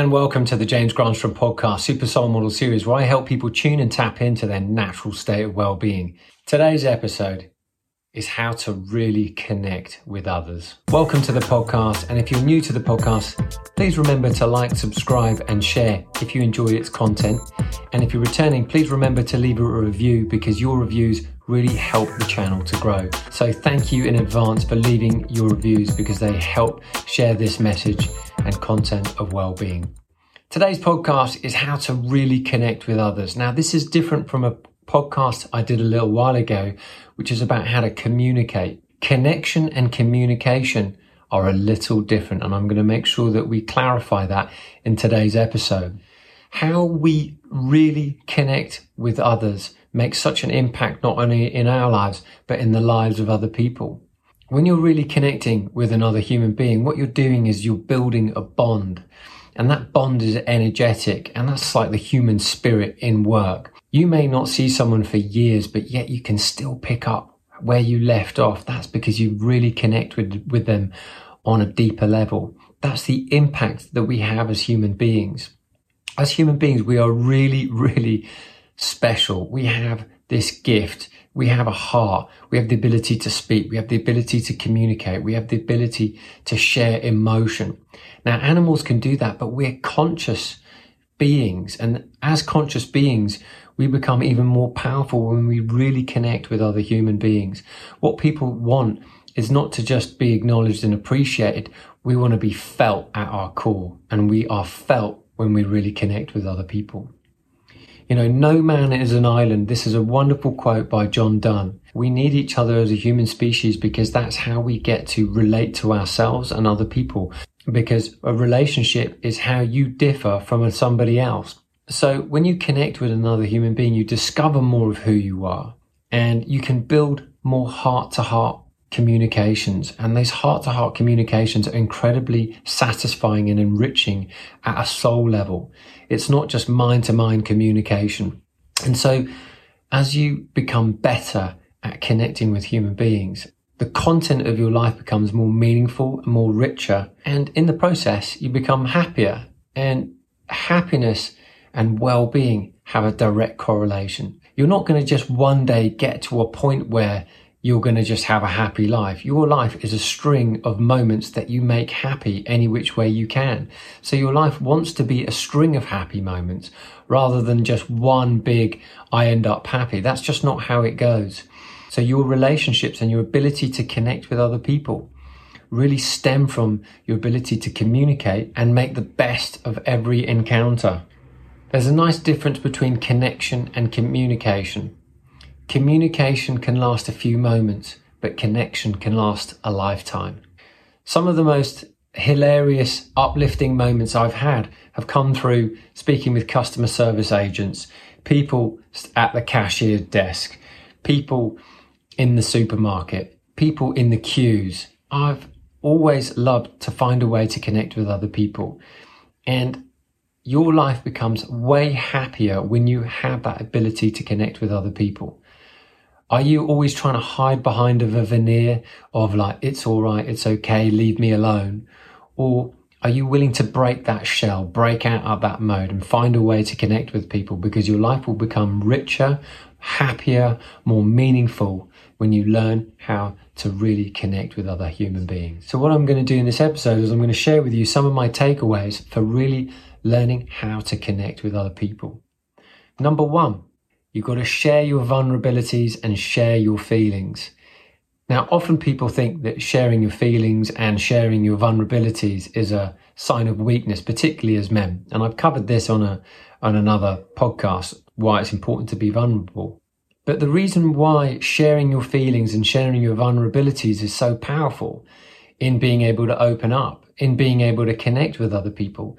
and welcome to the James Granstrom podcast, Super Soul Model series, where I help people tune and tap into their natural state of well being. Today's episode is how to really connect with others. Welcome to the podcast. And if you're new to the podcast, please remember to like, subscribe, and share if you enjoy its content. And if you're returning, please remember to leave a review because your reviews really help the channel to grow. So thank you in advance for leaving your reviews because they help share this message and content of well-being. Today's podcast is how to really connect with others. Now, this is different from a podcast I did a little while ago, which is about how to communicate. Connection and communication are a little different, and I'm going to make sure that we clarify that in today's episode. How we really connect with others makes such an impact not only in our lives, but in the lives of other people. When you're really connecting with another human being, what you're doing is you're building a bond. And that bond is energetic, and that's like the human spirit in work. You may not see someone for years, but yet you can still pick up where you left off. That's because you really connect with, with them on a deeper level. That's the impact that we have as human beings. As human beings, we are really, really special. We have this gift. We have a heart. We have the ability to speak. We have the ability to communicate. We have the ability to share emotion. Now, animals can do that, but we're conscious beings. And as conscious beings, we become even more powerful when we really connect with other human beings. What people want is not to just be acknowledged and appreciated. We want to be felt at our core and we are felt when we really connect with other people. You know, no man is an island. This is a wonderful quote by John Donne. We need each other as a human species because that's how we get to relate to ourselves and other people. Because a relationship is how you differ from somebody else. So when you connect with another human being, you discover more of who you are and you can build more heart to heart communications. And those heart to heart communications are incredibly satisfying and enriching at a soul level. It's not just mind to mind communication. And so as you become better at connecting with human beings, the content of your life becomes more meaningful and more richer. And in the process, you become happier and happiness and well-being have a direct correlation. You're not going to just one day get to a point where you're going to just have a happy life. Your life is a string of moments that you make happy any which way you can. So your life wants to be a string of happy moments rather than just one big, I end up happy. That's just not how it goes. So your relationships and your ability to connect with other people really stem from your ability to communicate and make the best of every encounter. There's a nice difference between connection and communication. Communication can last a few moments, but connection can last a lifetime. Some of the most hilarious, uplifting moments I've had have come through speaking with customer service agents, people at the cashier desk, people in the supermarket, people in the queues. I've always loved to find a way to connect with other people. And your life becomes way happier when you have that ability to connect with other people. Are you always trying to hide behind a veneer of like, it's all right, it's okay, leave me alone? Or are you willing to break that shell, break out of that mode and find a way to connect with people because your life will become richer, happier, more meaningful when you learn how to really connect with other human beings. So what I'm going to do in this episode is I'm going to share with you some of my takeaways for really learning how to connect with other people. Number one, you've got to share your vulnerabilities and share your feelings. Now, often people think that sharing your feelings and sharing your vulnerabilities is a sign of weakness, particularly as men. And I've covered this on a, on another podcast, why it's important to be vulnerable. But the reason why sharing your feelings and sharing your vulnerabilities is so powerful in being able to open up, in being able to connect with other people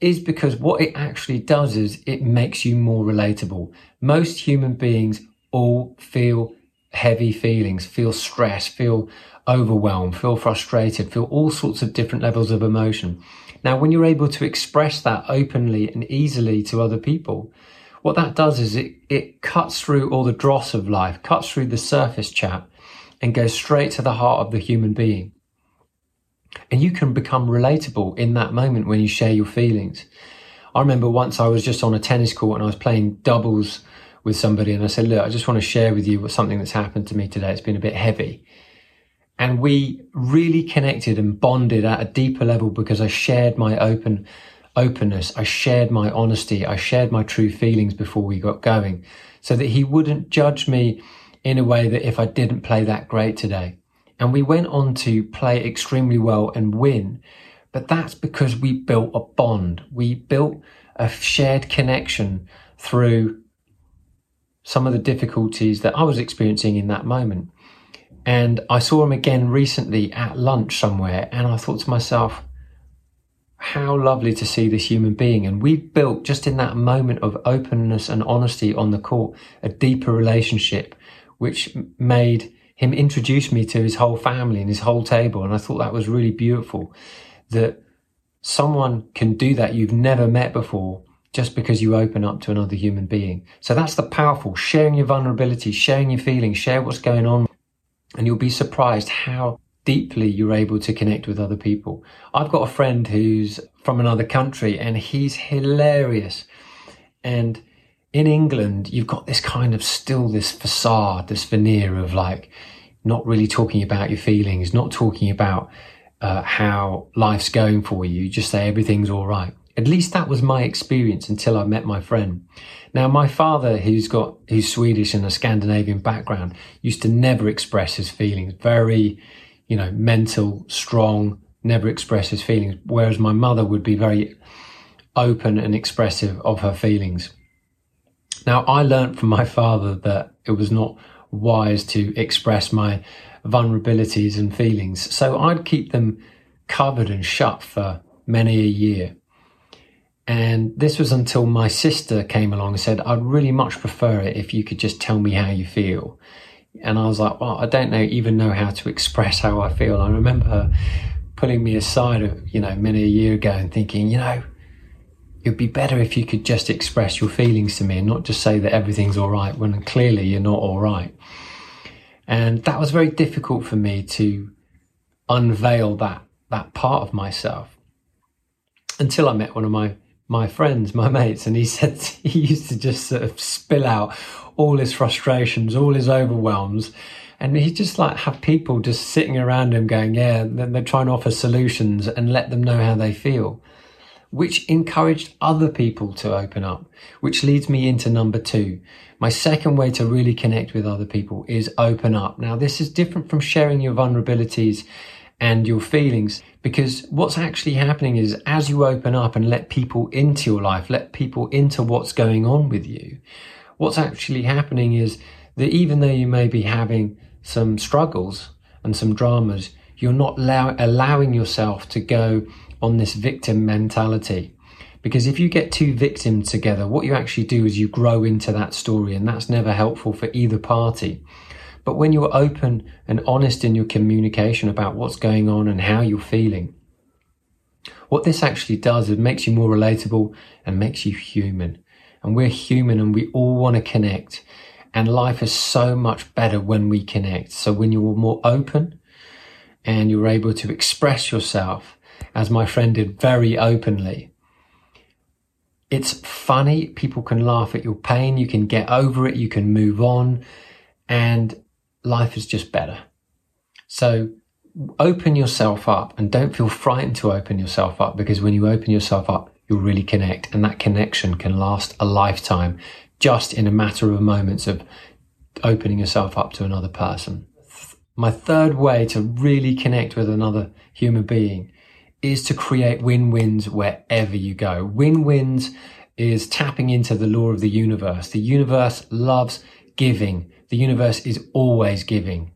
is because what it actually does is it makes you more relatable. Most human beings all feel heavy feelings, feel stress, feel overwhelmed, feel frustrated, feel all sorts of different levels of emotion. Now, when you're able to express that openly and easily to other people, what that does is it, it cuts through all the dross of life, cuts through the surface chat and goes straight to the heart of the human being. And you can become relatable in that moment when you share your feelings. I remember once I was just on a tennis court and I was playing doubles with somebody and I said, look, I just want to share with you what something that's happened to me today. It's been a bit heavy. And we really connected and bonded at a deeper level because I shared my open openness. I shared my honesty. I shared my true feelings before we got going so that he wouldn't judge me in a way that if I didn't play that great today. And we went on to play extremely well and win. But that's because we built a bond. We built a shared connection through some of the difficulties that I was experiencing in that moment. And I saw him again recently at lunch somewhere, and I thought to myself, how lovely to see this human being. And we built just in that moment of openness and honesty on the court, a deeper relationship, which made him introduce me to his whole family and his whole table. And I thought that was really beautiful that someone can do that you've never met before just because you open up to another human being. So that's the powerful sharing your vulnerability, sharing your feelings, share what's going on. And you'll be surprised how deeply you're able to connect with other people. I've got a friend who's from another country and he's hilarious. And in England, you've got this kind of still this facade, this veneer of like not really talking about your feelings, not talking about uh, how life's going for you. Just say everything's all right. At least that was my experience until I met my friend. Now, my father, who's got, who's Swedish and a Scandinavian background, used to never express his feelings. Very, you know, mental, strong, never express his feelings. Whereas my mother would be very open and expressive of her feelings. Now, I learned from my father that it was not wise to express my vulnerabilities and feelings. So I'd keep them covered and shut for many a year. And this was until my sister came along and said, I'd really much prefer it if you could just tell me how you feel. And I was like, well, I don't know, even know how to express how I feel. I remember her pulling me aside, you know, many a year ago and thinking, you know, it'd be better if you could just express your feelings to me and not just say that everything's all right when clearly you're not all right. And that was very difficult for me to unveil that, that part of myself until I met one of my, my friends, my mates, and he said he used to just sort of spill out all his frustrations, all his overwhelms. And he just like have people just sitting around him going, yeah, they're trying to offer solutions and let them know how they feel which encouraged other people to open up, which leads me into number two. My second way to really connect with other people is open up. Now, this is different from sharing your vulnerabilities and your feelings because what's actually happening is as you open up and let people into your life, let people into what's going on with you, what's actually happening is that even though you may be having some struggles and some dramas, you're not allow- allowing yourself to go on this victim mentality. Because if you get two victims together, what you actually do is you grow into that story, and that's never helpful for either party. But when you're open and honest in your communication about what's going on and how you're feeling, what this actually does is makes you more relatable and makes you human. And we're human and we all want to connect. And life is so much better when we connect. So when you're more open and you're able to express yourself as my friend did very openly. It's funny. People can laugh at your pain. You can get over it. You can move on and life is just better. So open yourself up and don't feel frightened to open yourself up because when you open yourself up, you'll really connect and that connection can last a lifetime just in a matter of moments of opening yourself up to another person. My third way to really connect with another human being is to create win-wins wherever you go. Win-wins is tapping into the law of the universe. The universe loves giving. The universe is always giving.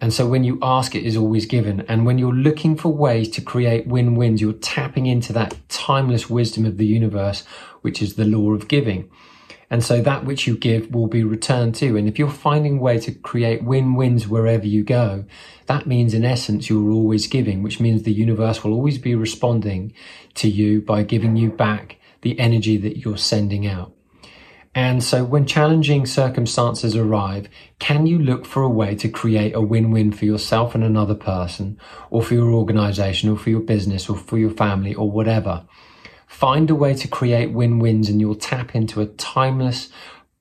And so when you ask, it is always given. And when you're looking for ways to create win-wins, you're tapping into that timeless wisdom of the universe, which is the law of giving. And so that which you give will be returned to. And if you're finding a way to create win-wins wherever you go, that means in essence, you're always giving, which means the universe will always be responding to you by giving you back the energy that you're sending out. And so when challenging circumstances arrive, can you look for a way to create a win-win for yourself and another person, or for your organization, or for your business, or for your family, or whatever? Find a way to create win-wins and you'll tap into a timeless,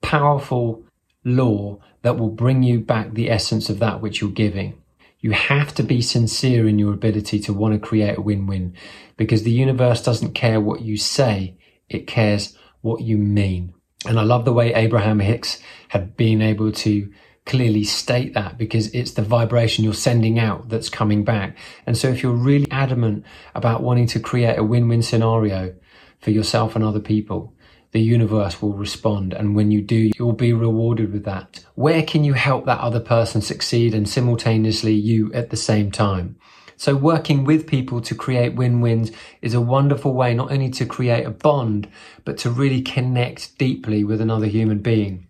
powerful law that will bring you back the essence of that which you're giving. You have to be sincere in your ability to want to create a win-win because the universe doesn't care what you say. It cares what you mean. And I love the way Abraham Hicks had been able to clearly state that because it's the vibration you're sending out that's coming back. And so if you're really adamant about wanting to create a win-win scenario for yourself and other people, the universe will respond. And when you do, you'll be rewarded with that. Where can you help that other person succeed and simultaneously you at the same time? So working with people to create win-wins is a wonderful way not only to create a bond, but to really connect deeply with another human being.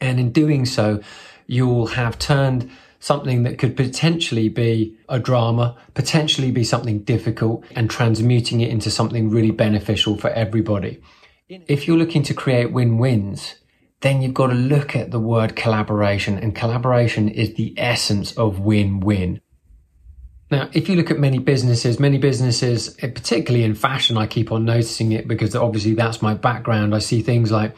And in doing so, you'll have turned something that could potentially be a drama, potentially be something difficult and transmuting it into something really beneficial for everybody. If you're looking to create win-wins, then you've got to look at the word collaboration and collaboration is the essence of win-win. Now, if you look at many businesses, many businesses, particularly in fashion, I keep on noticing it because obviously that's my background. I see things like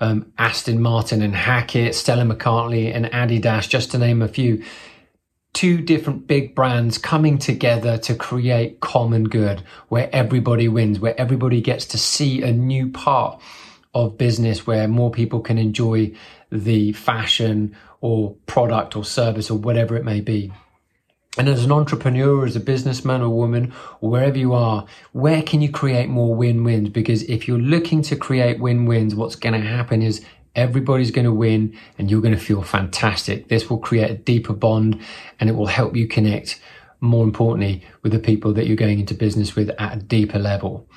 um, Aston Martin and Hackett, Stella McCartney and Adidas, just to name a few. Two different big brands coming together to create common good where everybody wins, where everybody gets to see a new part of business where more people can enjoy the fashion or product or service or whatever it may be. And as an entrepreneur, as a businessman or woman, or wherever you are, where can you create more win-wins? Because if you're looking to create win-wins, what's going to happen is everybody's going to win and you're going to feel fantastic. This will create a deeper bond and it will help you connect more importantly with the people that you're going into business with at a deeper level.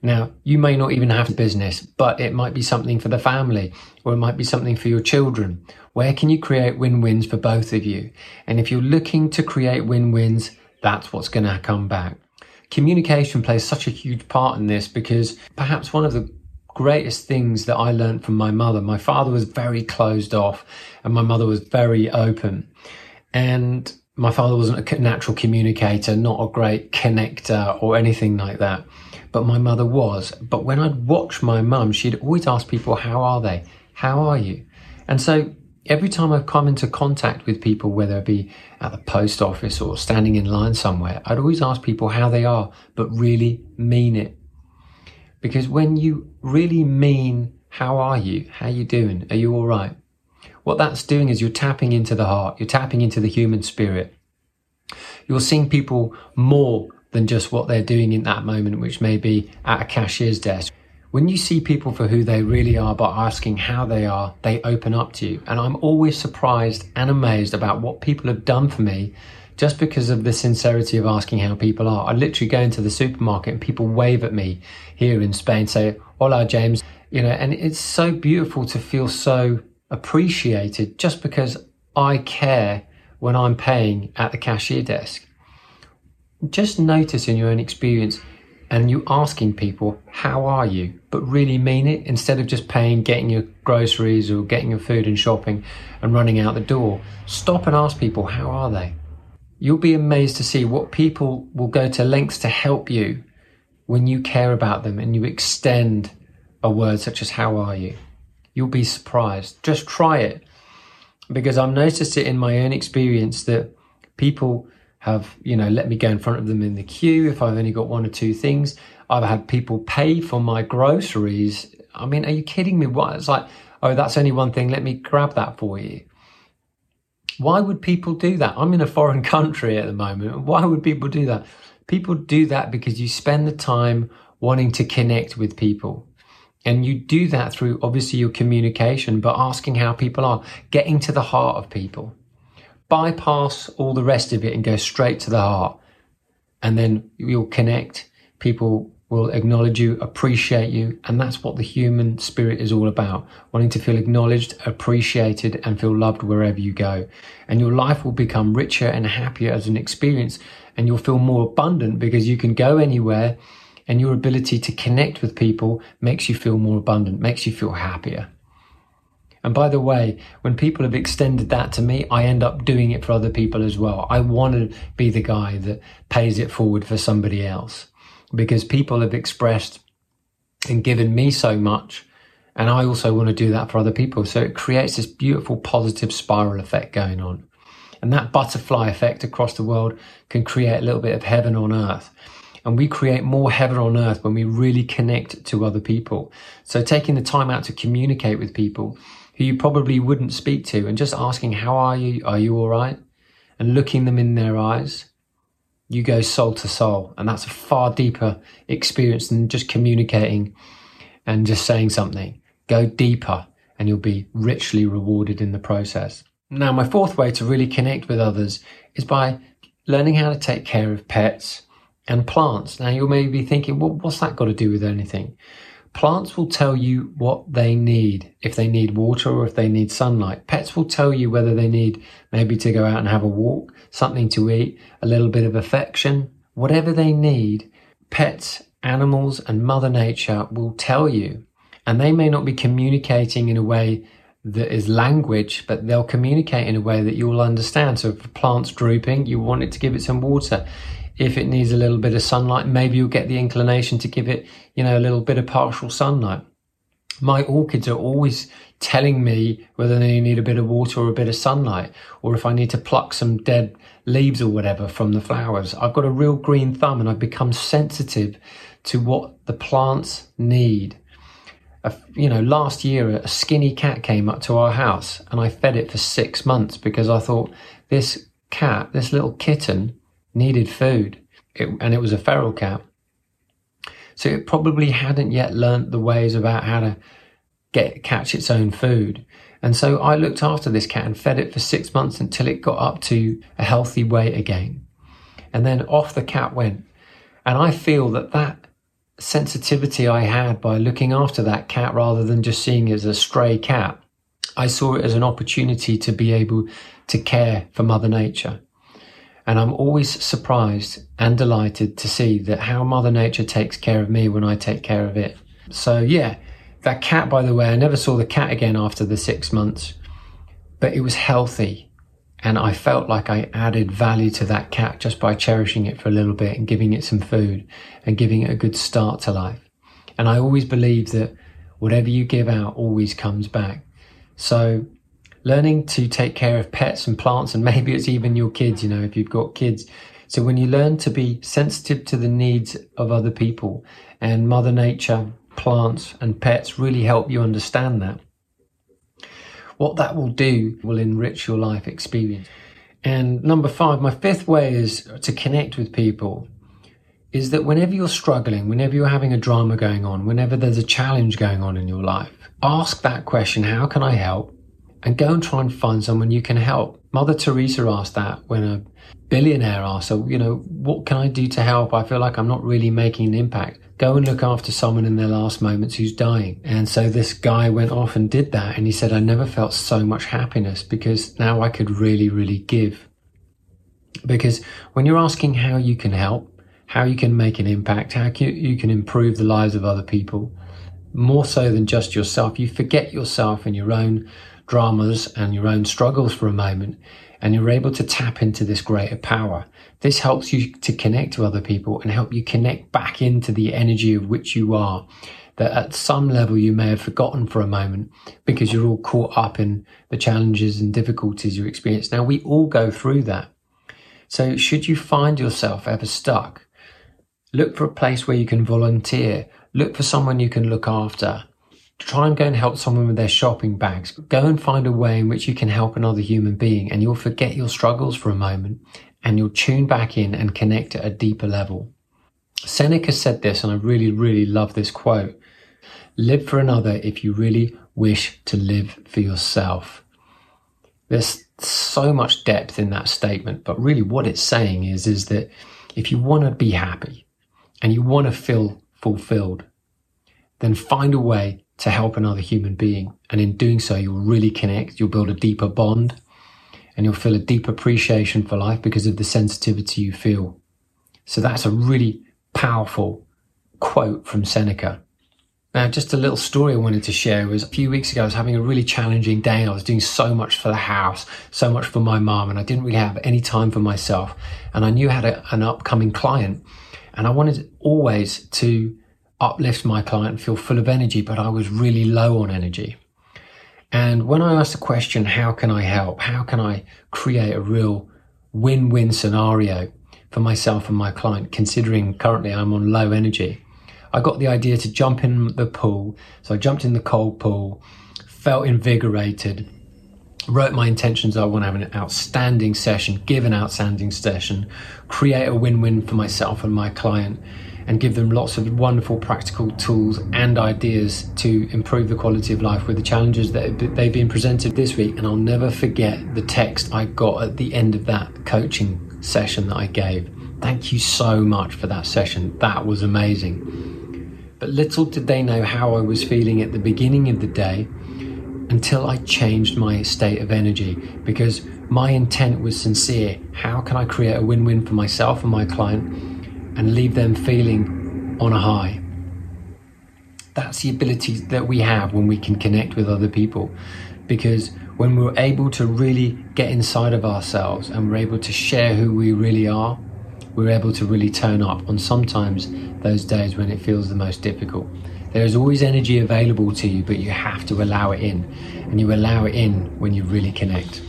Now, you may not even have a business, but it might be something for the family or it might be something for your children. Where can you create win-wins for both of you? And if you're looking to create win-wins, that's what's going to come back. Communication plays such a huge part in this because perhaps one of the greatest things that I learned from my mother, my father was very closed off and my mother was very open. And my father wasn't a natural communicator, not a great connector or anything like that but my mother was. But when I'd watch my mum, she'd always ask people, How are they? How are you? And so every time I've come into contact with people, whether it be at the post office or standing in line somewhere, I'd always ask people how they are, but really mean it. Because when you really mean, how are you? How you doing? Are you all right? What that's doing is you're tapping into the heart. You're tapping into the human spirit. You're seeing people more than just what they're doing in that moment, which may be at a cashier's desk. When you see people for who they really are by asking how they are, they open up to you. And I'm always surprised and amazed about what people have done for me just because of the sincerity of asking how people are. I literally go into the supermarket and people wave at me here in Spain, say, Hola, James. You know, and it's so beautiful to feel so appreciated just because I care when I'm paying at the cashier desk just notice in your own experience and you asking people, how are you? But really mean it instead of just paying, getting your groceries or getting your food and shopping and running out the door. Stop and ask people, how are they? You'll be amazed to see what people will go to lengths to help you when you care about them and you extend a word such as, how are you? You'll be surprised. Just try it because I've noticed it in my own experience that people have, you know, let me go in front of them in the queue if I've only got one or two things. I've had people pay for my groceries. I mean, are you kidding me? What? It's like, oh, that's only one thing. Let me grab that for you. Why would people do that? I'm in a foreign country at the moment. Why would people do that? People do that because you spend the time wanting to connect with people. And you do that through obviously your communication, but asking how people are, getting to the heart of people bypass all the rest of it and go straight to the heart. And then you'll connect. People will acknowledge you, appreciate you. And that's what the human spirit is all about. Wanting to feel acknowledged, appreciated, and feel loved wherever you go. And your life will become richer and happier as an experience. And you'll feel more abundant because you can go anywhere and your ability to connect with people makes you feel more abundant, makes you feel happier. And by the way, when people have extended that to me, I end up doing it for other people as well. I want to be the guy that pays it forward for somebody else because people have expressed and given me so much. And I also want to do that for other people. So it creates this beautiful positive spiral effect going on. And that butterfly effect across the world can create a little bit of heaven on earth. And we create more heaven on earth when we really connect to other people. So taking the time out to communicate with people who you probably wouldn't speak to and just asking, how are you? Are you all right? And looking them in their eyes, you go soul to soul. And that's a far deeper experience than just communicating and just saying something. Go deeper and you'll be richly rewarded in the process. Now, my fourth way to really connect with others is by learning how to take care of pets and plants. Now, you may be thinking, well, what's that got to do with anything? Plants will tell you what they need, if they need water or if they need sunlight. Pets will tell you whether they need maybe to go out and have a walk, something to eat, a little bit of affection, whatever they need. Pets, animals, and Mother Nature will tell you. And they may not be communicating in a way that is language, but they'll communicate in a way that you'll understand. So if a plant's drooping, you want it to give it some water if it needs a little bit of sunlight, maybe you'll get the inclination to give it, you know, a little bit of partial sunlight. My orchids are always telling me whether they need a bit of water or a bit of sunlight, or if I need to pluck some dead leaves or whatever from the flowers. I've got a real green thumb and I've become sensitive to what the plants need. you know, last year a skinny cat came up to our house and I fed it for six months because I thought this cat, this little kitten, needed food, it, and it was a feral cat. So it probably hadn't yet learnt the ways about how to get catch its own food. And so I looked after this cat and fed it for six months until it got up to a healthy weight again. And then off the cat went. And I feel that that sensitivity I had by looking after that cat rather than just seeing it as a stray cat, I saw it as an opportunity to be able to care for Mother Nature. And I'm always surprised and delighted to see that how Mother Nature takes care of me when I take care of it. So yeah, that cat, by the way, I never saw the cat again after the six months, but it was healthy. And I felt like I added value to that cat just by cherishing it for a little bit and giving it some food and giving it a good start to life. And I always believe that whatever you give out always comes back. So learning to take care of pets and plants, and maybe it's even your kids, you know, if you've got kids. So when you learn to be sensitive to the needs of other people and Mother Nature, plants, and pets really help you understand that. What that will do will enrich your life experience. And number five, my fifth way is to connect with people is that whenever you're struggling, whenever you're having a drama going on, whenever there's a challenge going on in your life, ask that question, how can I help? And go and try and find someone you can help. Mother Teresa asked that when a billionaire asked her, you know, what can I do to help? I feel like I'm not really making an impact. Go and look after someone in their last moments who's dying. And so this guy went off and did that. And he said, I never felt so much happiness because now I could really, really give. Because when you're asking how you can help, how you can make an impact, how you can improve the lives of other people, more so than just yourself, you forget yourself and your own dramas and your own struggles for a moment, and you're able to tap into this greater power. This helps you to connect to other people and help you connect back into the energy of which you are. That at some level you may have forgotten for a moment because you're all caught up in the challenges and difficulties you experience. Now, we all go through that. So, should you find yourself ever stuck, look for a place where you can volunteer, look for someone you can look after, try and go and help someone with their shopping bags. Go and find a way in which you can help another human being and you'll forget your struggles for a moment and you'll tune back in and connect at a deeper level. Seneca said this, and I really, really love this quote. Live for another if you really wish to live for yourself. There's so much depth in that statement, but really what it's saying is, is that if you want to be happy and you want to feel fulfilled, then find a way to help another human being. And in doing so, you'll really connect, you'll build a deeper bond, and you'll feel a deep appreciation for life because of the sensitivity you feel. So that's a really powerful quote from Seneca. Now, just a little story I wanted to share was a few weeks ago, I was having a really challenging day. I was doing so much for the house, so much for my mom, and I didn't really have any time for myself. And I knew I had a, an upcoming client, and I wanted always to uplift my client and feel full of energy, but I was really low on energy. And when I asked the question, how can I help? How can I create a real win win scenario for myself and my client, considering currently I'm on low energy? I got the idea to jump in the pool. So I jumped in the cold pool, felt invigorated, wrote my intentions. I want to have an outstanding session, give an outstanding session, create a win win for myself and my client, and give them lots of wonderful practical tools and ideas to improve the quality of life with the challenges that they've been presented this week. And I'll never forget the text I got at the end of that coaching session that I gave. Thank you so much for that session. That was amazing. But little did they know how I was feeling at the beginning of the day until I changed my state of energy because my intent was sincere. How can I create a win win for myself and my client and leave them feeling on a high? That's the ability that we have when we can connect with other people because when we're able to really get inside of ourselves and we're able to share who we really are, we're able to really turn up on sometimes those days when it feels the most difficult. There is always energy available to you, but you have to allow it in. And you allow it in when you really connect.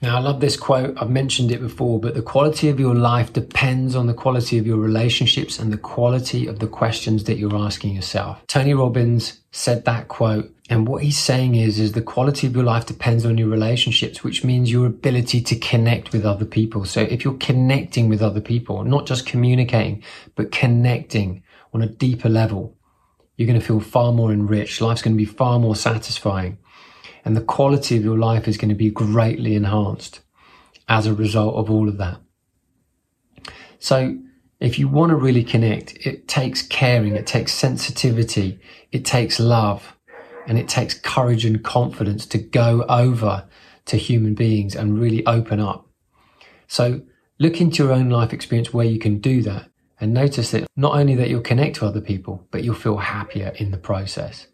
Now, I love this quote. I've mentioned it before, but the quality of your life depends on the quality of your relationships and the quality of the questions that you're asking yourself. Tony Robbins said that quote. And what he's saying is, is the quality of your life depends on your relationships, which means your ability to connect with other people. So if you're connecting with other people, not just communicating, but connecting on a deeper level, you're going to feel far more enriched. Life's going to be far more satisfying and the quality of your life is going to be greatly enhanced as a result of all of that. So if you want to really connect, it takes caring, it takes sensitivity, it takes love, and it takes courage and confidence to go over to human beings and really open up. So look into your own life experience where you can do that and notice that not only that you'll connect to other people, but you'll feel happier in the process.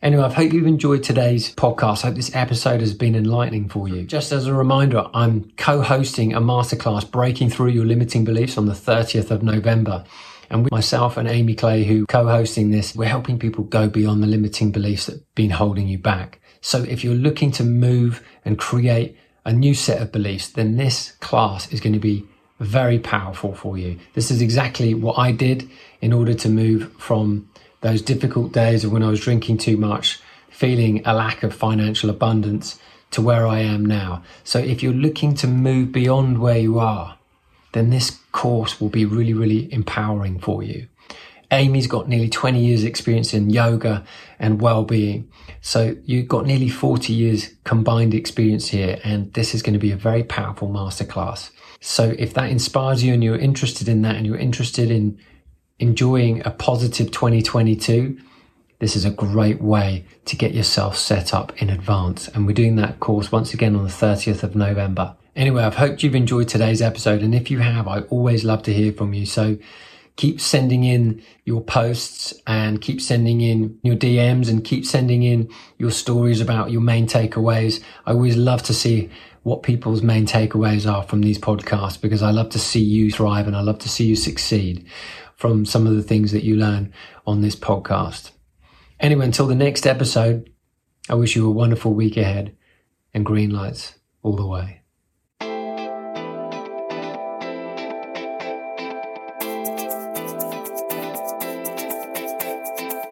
Anyway, I hope you've enjoyed today's podcast. I hope this episode has been enlightening for you. Just as a reminder, I'm co-hosting a masterclass breaking through your limiting beliefs on the 30th of November. And with myself and Amy Clay, who co-hosting this, we're helping people go beyond the limiting beliefs that have been holding you back. So if you're looking to move and create a new set of beliefs, then this class is going to be very powerful for you. This is exactly what I did in order to move from those difficult days of when I was drinking too much, feeling a lack of financial abundance to where I am now. So if you're looking to move beyond where you are, then this course will be really, really empowering for you. Amy's got nearly 20 years experience in yoga and well-being. So you've got nearly 40 years combined experience here. And this is going to be a very powerful masterclass. So if that inspires you and you're interested in that and you're interested in enjoying a positive 2022, this is a great way to get yourself set up in advance. And we're doing that course once again on the 30th of November. Anyway, I've hoped you've enjoyed today's episode. And if you have, I always love to hear from you. So keep sending in your posts and keep sending in your DMs and keep sending in your stories about your main takeaways. I always love to see what people's main takeaways are from these podcasts because I love to see you thrive and I love to see you succeed from some of the things that you learn on this podcast. Anyway, until the next episode, I wish you a wonderful week ahead and green lights all the way.